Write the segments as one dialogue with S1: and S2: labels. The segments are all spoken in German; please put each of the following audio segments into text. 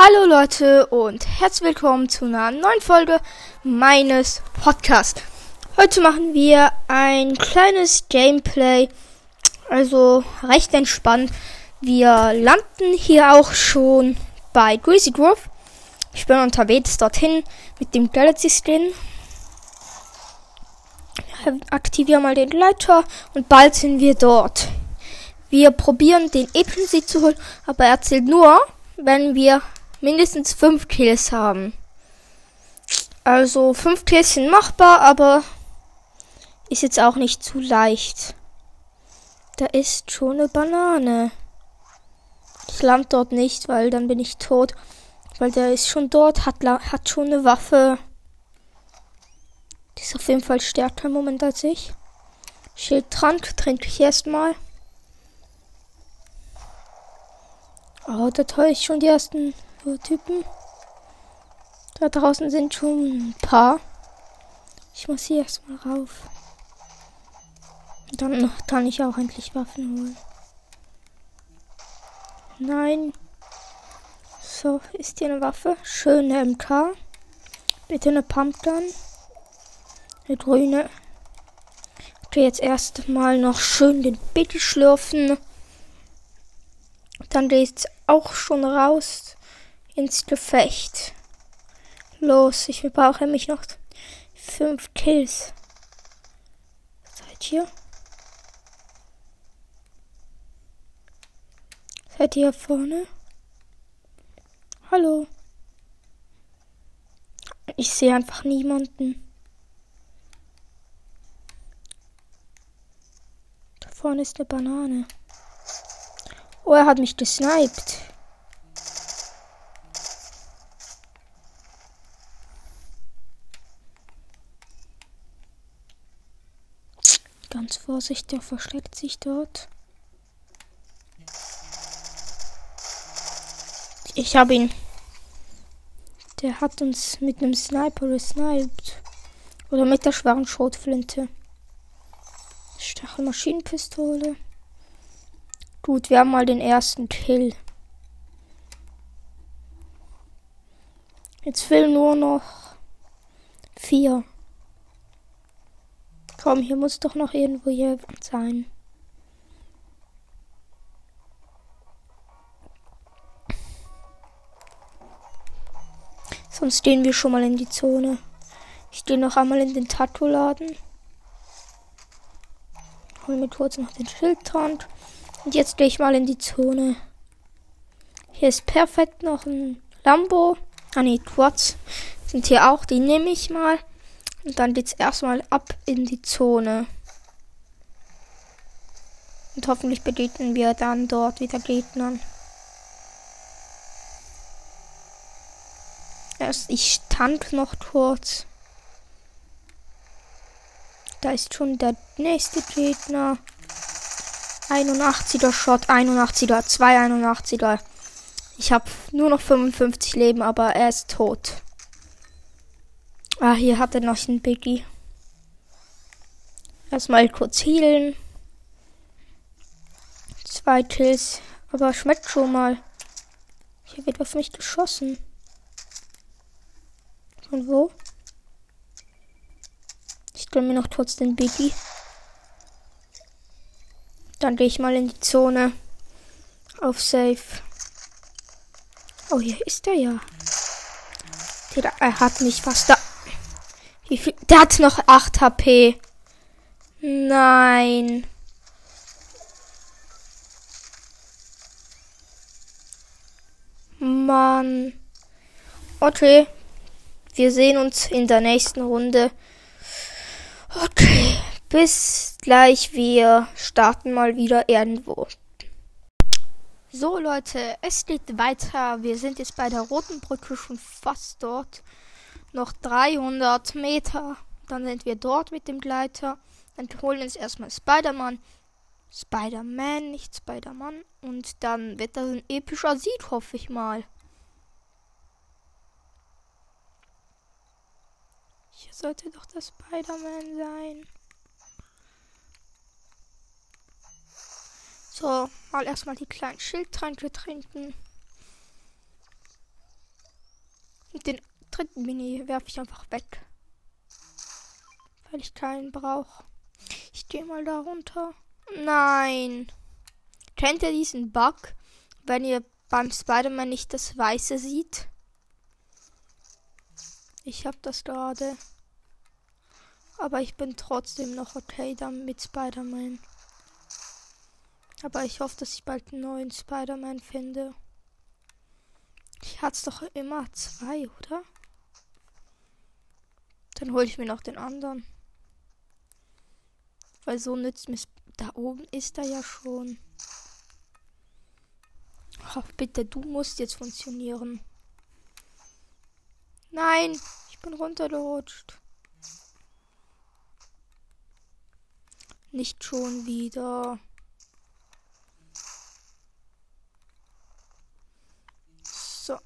S1: Hallo Leute und herzlich willkommen zu einer neuen Folge meines Podcasts. Heute machen wir ein kleines Gameplay, also recht entspannt. Wir landen hier auch schon bei Greasy Grove. Ich bin unterwegs dorthin mit dem Galaxy Skin. Aktiviere mal den Leiter und bald sind wir dort. Wir probieren den epischen zu holen, aber er zählt nur, wenn wir mindestens fünf Kills haben. Also fünf Kills sind machbar, aber ist jetzt auch nicht zu leicht. Da ist schon eine Banane. Ich land dort nicht, weil dann bin ich tot. Weil der ist schon dort, hat, hat schon eine Waffe. Die ist auf jeden Fall stärker im Moment als ich. Schildtrank trinke ich erstmal. Oh, da höre ich schon die ersten Typen. Da draußen sind schon ein paar. Ich muss hier erstmal rauf. Dann kann ich auch endlich Waffen holen. Nein. So, ist hier eine Waffe? Schöne MK. Bitte eine Pumpgun. Eine grüne. Okay, jetzt erstmal noch schön den Bitte schlürfen. Dann geht's auch schon raus ins Gefecht. Los, ich brauche nämlich noch fünf Kills. Seid ihr? Seid ihr vorne? Hallo? Ich sehe einfach niemanden. Da vorne ist eine Banane. Oh, er hat mich gesniped. Ganz vorsichtig, der versteckt sich dort. Ich habe ihn. Der hat uns mit einem Sniper gesniped. Oder mit der schweren Schrotflinte. Stachelmaschinenpistole. Gut, wir haben mal den ersten Kill. Jetzt fehlen nur noch vier. Komm, hier muss doch noch irgendwo jemand sein. Sonst stehen wir schon mal in die Zone. Ich gehe noch einmal in den Tattoo-Laden. Hol mir kurz noch den Schildtrank. Und jetzt gehe ich mal in die Zone. Hier ist perfekt noch ein Lambo. Ah ne, Quads sind hier auch. Die nehme ich mal. Und dann geht's erstmal ab in die Zone. Und hoffentlich begegnen wir dann dort wieder Gegnern. Erst ich stand noch kurz. Da ist schon der nächste Gegner. 81er Shot, 81er, 281er. Ich habe nur noch 55 Leben, aber er ist tot. Ah, hier hat er noch einen Biggie. Erstmal kurz healen. Zwei Kills. Aber schmeckt schon mal. Hier wird auf mich geschossen. Von wo? Ich gönne mir noch kurz den Biggie. Dann gehe ich mal in die Zone. Auf Safe. Oh, hier ist er ja. er hat mich fast da. Viel? Der hat noch 8 HP. Nein. Mann. Okay. Wir sehen uns in der nächsten Runde. Okay. Bis gleich. Wir starten mal wieder irgendwo. So Leute, es geht weiter. Wir sind jetzt bei der roten Brücke schon fast dort noch 300 Meter. Dann sind wir dort mit dem Gleiter. Dann holen wir uns erstmal Spider-Man. Spider-Man, nicht Spider-Man. Und dann wird das ein epischer Sieg, hoffe ich mal. Hier sollte doch der Spider-Man sein. So, mal erstmal die kleinen Schildtränke trinken. Dritten Mini werfe ich einfach weg. Weil ich keinen brauche. Ich gehe mal da runter. Nein. Kennt ihr diesen Bug, wenn ihr beim Spider-Man nicht das Weiße sieht? Ich habe das gerade. Aber ich bin trotzdem noch okay dann mit Spider-Man. Aber ich hoffe, dass ich bald einen neuen Spider-Man finde. Ich hatte doch immer zwei, oder? Dann hole ich mir noch den anderen. Weil so nützt mir da oben ist er ja schon. Ach, bitte, du musst jetzt funktionieren. Nein, ich bin runtergerutscht. Nicht schon wieder. So.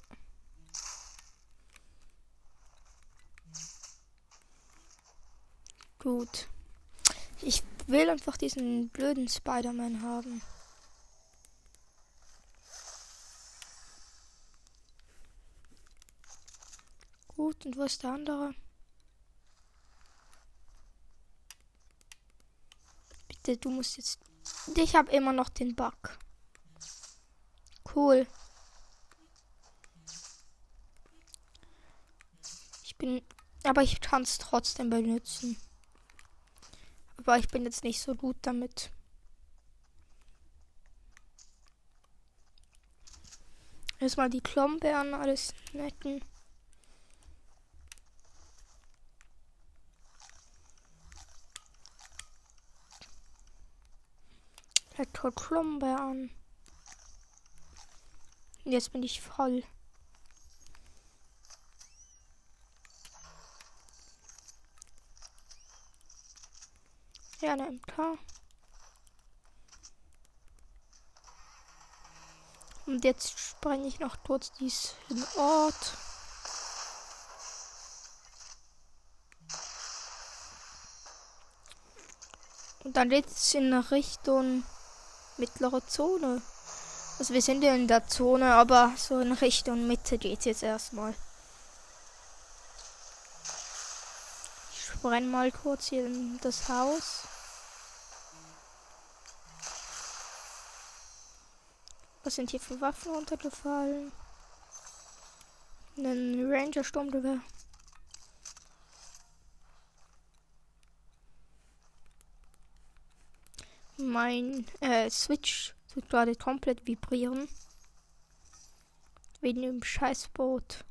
S1: Gut. Ich will einfach diesen blöden Spider-Man haben. Gut, und wo ist der andere? Bitte, du musst jetzt. Ich habe immer noch den Bug. Cool. Ich bin. Aber ich kann es trotzdem benutzen. Aber ich bin jetzt nicht so gut damit. Erstmal die Klombeeren alles netten. Lecker Klombeeren. Jetzt bin ich voll. Ja, eine MK. Und jetzt spreng ich noch kurz diesen Ort. Und dann geht es in Richtung mittlere Zone. Also wir sind ja in der Zone, aber so in Richtung Mitte geht es jetzt erstmal. Ich spreng mal kurz hier in das Haus. Sind hier für Waffen runtergefallen? Ein Ranger Sturmgewehr. Mein äh, Switch tut gerade komplett vibrieren. Wegen dem Scheißboot.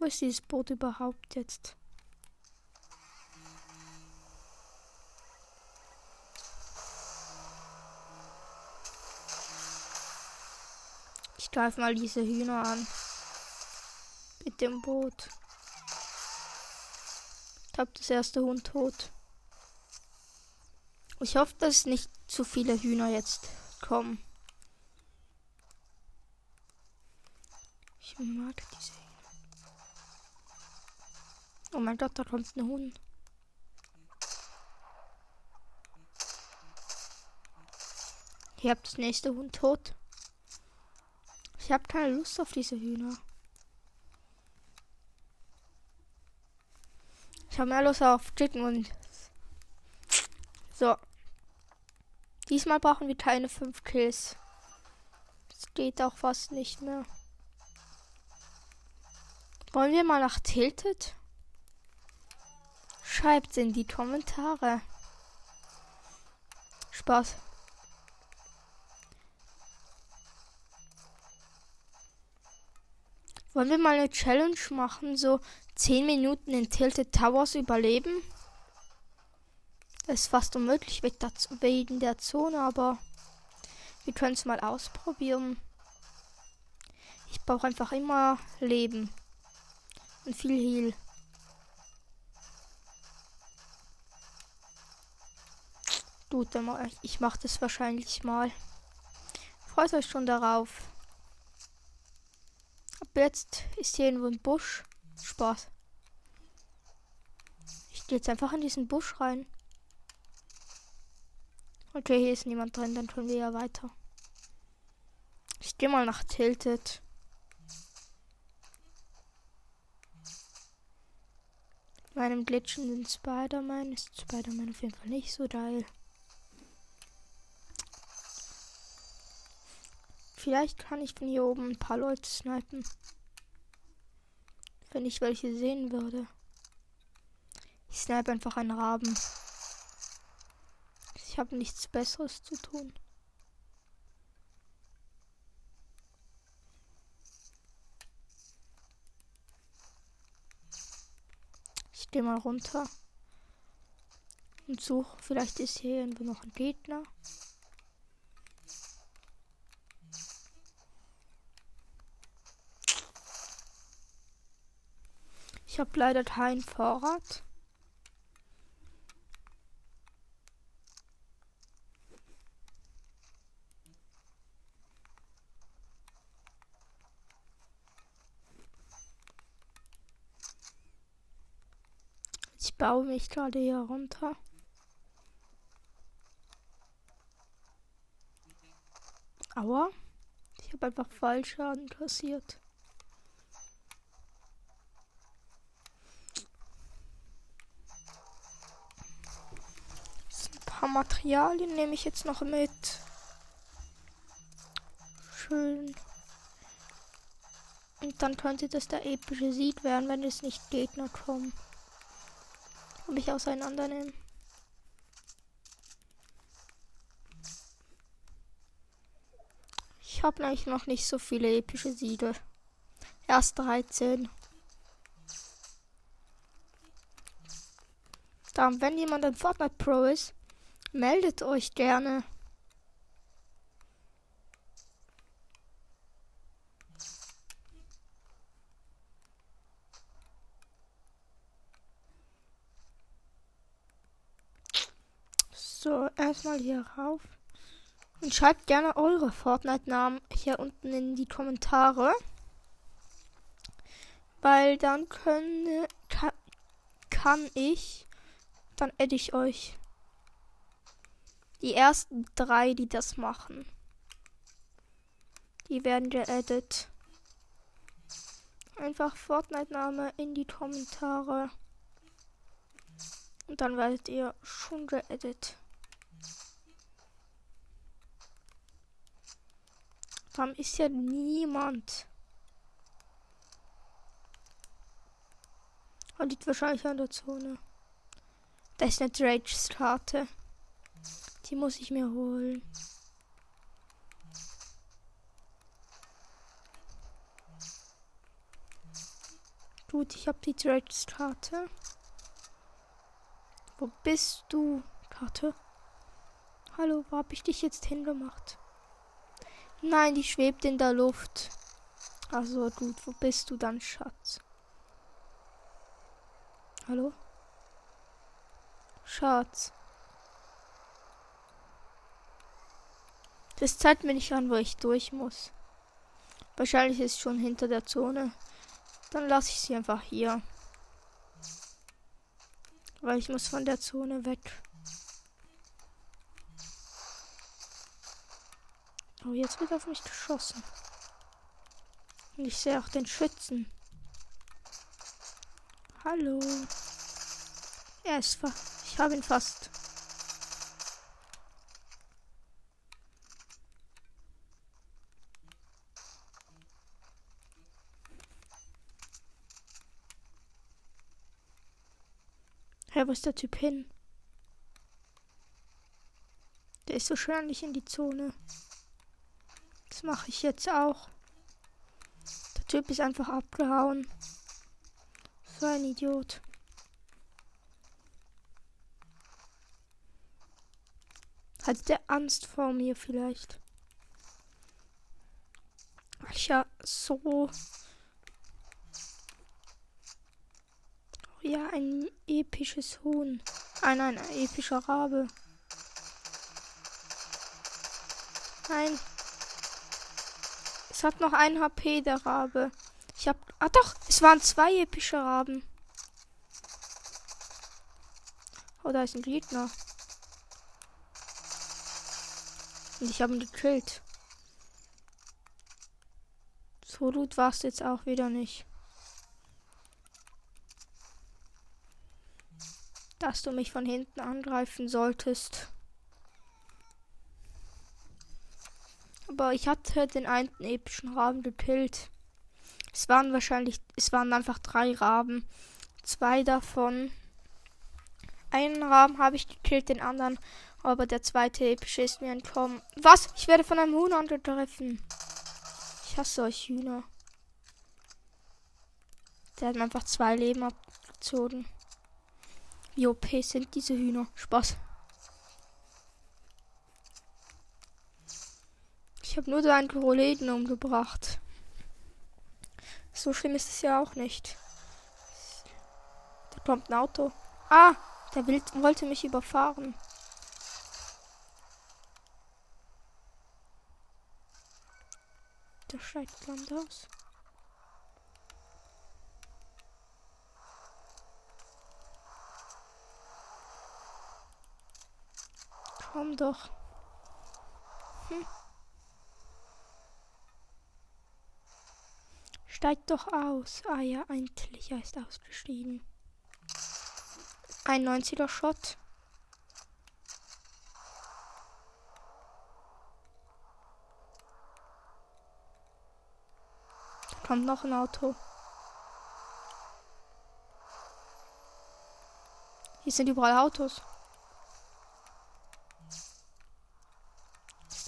S1: Wo ist dieses Boot überhaupt jetzt? Ich greife mal diese Hühner an. Mit dem Boot. Ich habe das erste Hund tot. Ich hoffe, dass nicht zu viele Hühner jetzt kommen. Ich mag diese Hühner. Oh mein Gott, da kommt ein Hund. Hier habt das nächste Hund tot. Ich habe keine Lust auf diese Hühner. Ich habe mehr Lust auf Chicken und so. Diesmal brauchen wir keine fünf Kills. Es geht auch fast nicht mehr. Wollen wir mal nach Tilted? Schreibt in die Kommentare. Spaß. Wollen wir mal eine Challenge machen, so 10 Minuten in Tilted Towers überleben? Das ist fast unmöglich wegen der Zone, aber wir können es mal ausprobieren. Ich brauche einfach immer Leben und viel Heal. Gut, dann mach ich, ich mache das wahrscheinlich mal. Freut euch schon darauf Jetzt ist hier irgendwo ein Busch. Spaß. Ich gehe jetzt einfach in diesen Busch rein. Okay, hier ist niemand drin, dann tun wir ja weiter. Ich gehe mal nach Tilted. Meinem glitschenden Spider-Man ist Spider-Man auf jeden Fall nicht so geil. Vielleicht kann ich von hier oben ein paar Leute snipen. Wenn ich welche sehen würde. Ich snipe einfach einen Raben. Ich habe nichts Besseres zu tun. Ich gehe mal runter und suche. Vielleicht ist hier irgendwo noch ein Gegner. Ich habe leider keinen Vorrat. Ich baue mich gerade hier runter. Aua. Ich habe einfach Fallschaden kassiert. Ein paar Materialien nehme ich jetzt noch mit. Schön. Und dann könnte das der epische Sieg werden, wenn es nicht Gegner kommen und mich auseinandernehmen. Ich habe eigentlich noch nicht so viele epische Siege. Erst 13. Darum, wenn jemand ein Fortnite Pro ist, meldet euch gerne. So, erstmal hier rauf. Und schreibt gerne eure Fortnite-Namen hier unten in die Kommentare. Weil dann können, kann, kann ich, dann adde ich euch. Die ersten drei, die das machen. Die werden geaddet. Einfach Fortnite-Name in die Kommentare. Und dann werdet ihr schon geaddet. Warum ist ja niemand? Er liegt wahrscheinlich an der Zone. Da ist eine Drage-Karte. Die muss ich mir holen. Gut, ich habe die Drage-Karte. Wo bist du, Karte? Hallo, wo hab ich dich jetzt hingemacht? Nein, die schwebt in der Luft. Also gut, wo bist du dann, Schatz? Hallo? Schatz. Das zeigt mir nicht an, wo ich durch muss. Wahrscheinlich ist schon hinter der Zone. Dann lasse ich sie einfach hier. Weil ich muss von der Zone weg. Oh, jetzt wird auf mich geschossen. Und ich sehe auch den Schützen. Hallo. Er ist fast. Ich habe ihn fast. Hä, wo ist der Typ hin? Der ist so schön nicht in die Zone. Das mache ich jetzt auch. Der Typ ist einfach abgehauen. So ein Idiot. Hat der Angst vor mir vielleicht? Weil ich ja so. Ja, ein episches Huhn. Ein, ein epischer Rabe. Nein. Es hat noch ein HP, der Rabe. Ich hab. Ah doch, es waren zwei epische Raben. Oh, da ist ein Gegner. Und ich habe ihn gekillt. So gut war es jetzt auch wieder nicht. Dass du mich von hinten angreifen solltest. Aber ich hatte den einen epischen Raben gekillt. Es waren wahrscheinlich, es waren einfach drei Raben. Zwei davon. Einen Raben habe ich gekillt, den anderen. Aber der zweite epische ist mir entkommen. Was? Ich werde von einem Huhn angegriffen. Ich hasse euch Hühner. Der hat mir einfach zwei Leben abgezogen. Wie OP sind diese Hühner? Spaß. Ich habe nur so einen Proleten umgebracht. So schlimm ist es ja auch nicht. Da kommt ein Auto. Ah, der will, wollte mich überfahren. Der steigt Land aus. Komm doch. Hm. Steigt doch aus. Ah ja, ein Tillicher ist ausgestiegen. Ein 90er Shot. Kommt noch ein Auto. Hier sind überall Autos.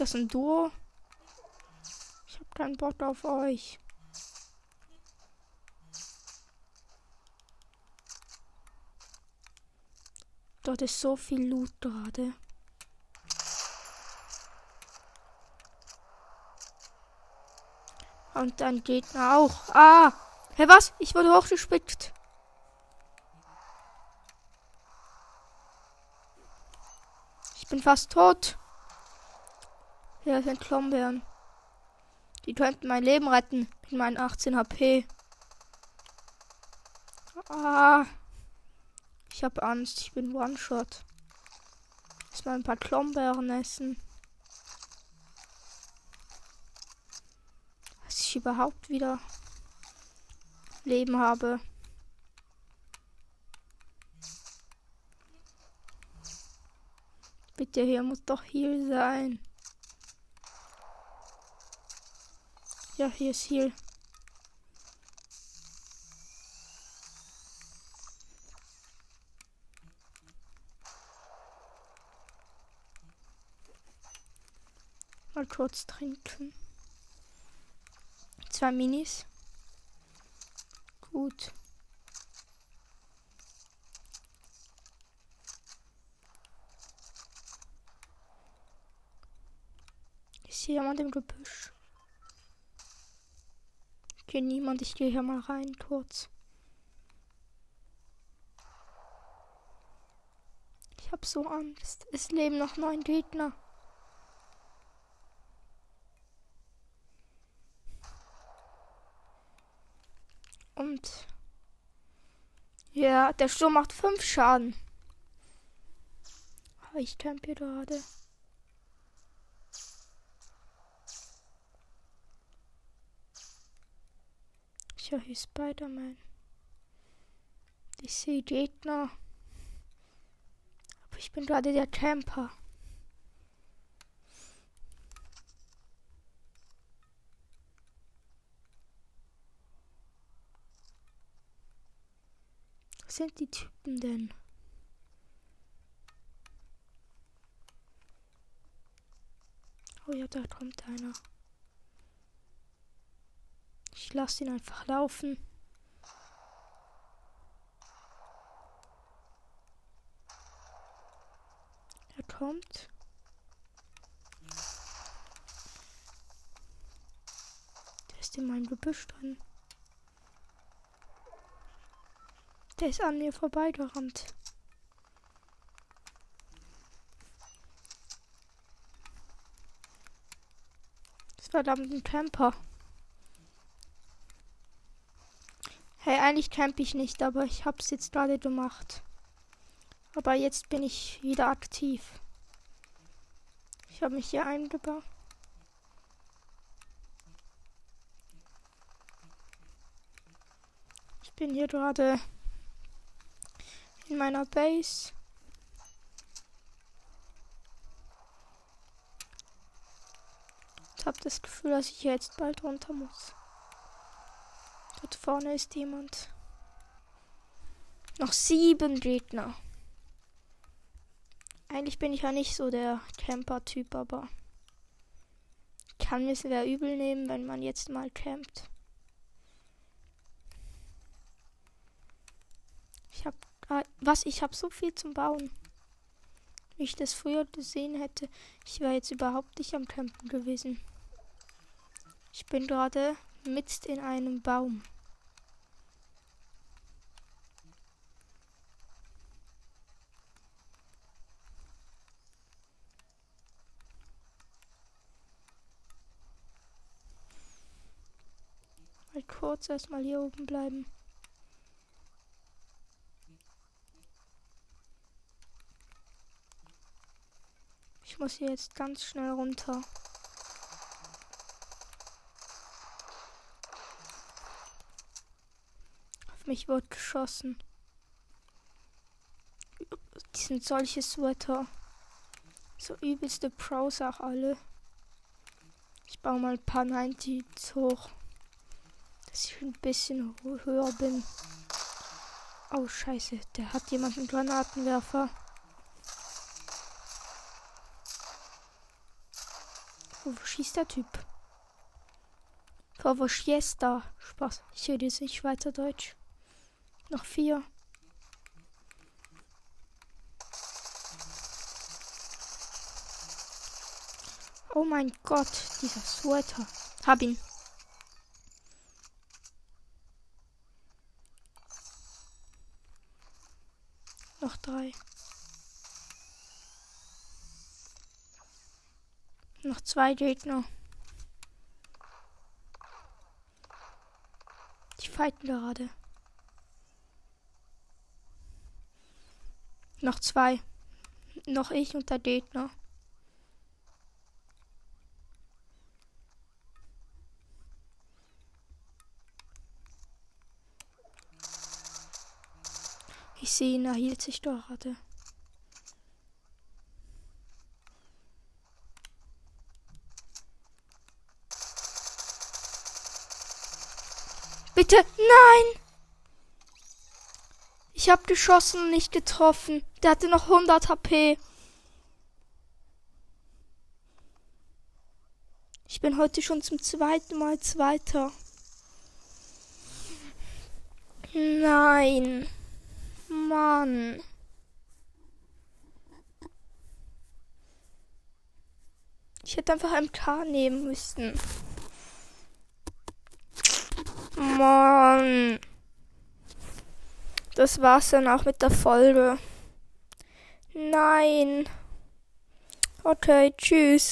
S1: Ist das ein Duo? Ich habe keinen Bock auf euch. Dort ist so viel Loot gerade. Und ein Gegner auch. Ah! Hä, hey, was? Ich wurde hochgespickt. Ich bin fast tot. Hier sind Klombeeren. Die könnten mein Leben retten. Mit meinen 18 HP. Ah. Ich habe Angst, ich bin One-Shot. Lass mal ein paar Klombeeren essen. Dass ich überhaupt wieder Leben habe. Bitte, hier muss doch hier sein. Ja, hier ist hier. Mal kurz trinken. Zwei Minis. Gut. Ist hier jemand im Gebüsch? Okay, niemand. Ich gehe hier mal rein kurz. Ich habe so Angst. Es leben noch neun Gegner. Und ja, der Sturm macht fünf Schaden. Ich campe gerade. Ich höre hier Spider-Man. Ich sehe Gegner. Aber ich bin gerade der Camper. Was sind die Typen denn? Oh ja, da kommt einer. Ich lasse ihn einfach laufen. Er kommt. Der ist in meinem Gebüsch drin. Der ist an mir vorbeigerannt. Das war damit ein Camper. Hey, eigentlich camp ich nicht, aber ich hab's jetzt gerade gemacht. Aber jetzt bin ich wieder aktiv. Ich habe mich hier eingebaut. Ich bin hier gerade in meiner Base. Ich habe das Gefühl, dass ich jetzt bald runter muss. Dort vorne ist jemand. Noch sieben Gegner. Eigentlich bin ich ja nicht so der Camper-Typ, aber kann mir sehr übel nehmen, wenn man jetzt mal campt. Ich hab ah, was ich habe so viel zum Bauen. Wie ich das früher gesehen hätte, ich wäre jetzt überhaupt nicht am Campen gewesen. Ich bin gerade mitten in einem Baum. Mal kurz erstmal hier oben bleiben. Ich muss hier jetzt ganz schnell runter. Mich wird geschossen. Die sind solche Sweater. So übelste Pros auch alle. Ich baue mal ein paar 90s hoch. Dass ich ein bisschen höher bin. Oh scheiße, der hat jemanden Granatenwerfer. Wo schießt der Typ? Vor wo schießt da? Spaß. Ich rede jetzt nicht weiter Deutsch. Noch vier. Oh mein Gott, dieser Sweater. Hab ihn. Noch drei. Noch zwei Gegner. Die fighten gerade. Noch zwei. Noch ich und der Gegner. Ich sehe ihn, er hielt sich gerade. Bitte, nein! Ich habe geschossen und nicht getroffen. Der hatte noch 100 HP. Ich bin heute schon zum zweiten Mal Zweiter. Nein. Mann. Ich hätte einfach MK nehmen müssen. Mann. Das war's dann auch mit der Folge. Nein. Okay, tschüss.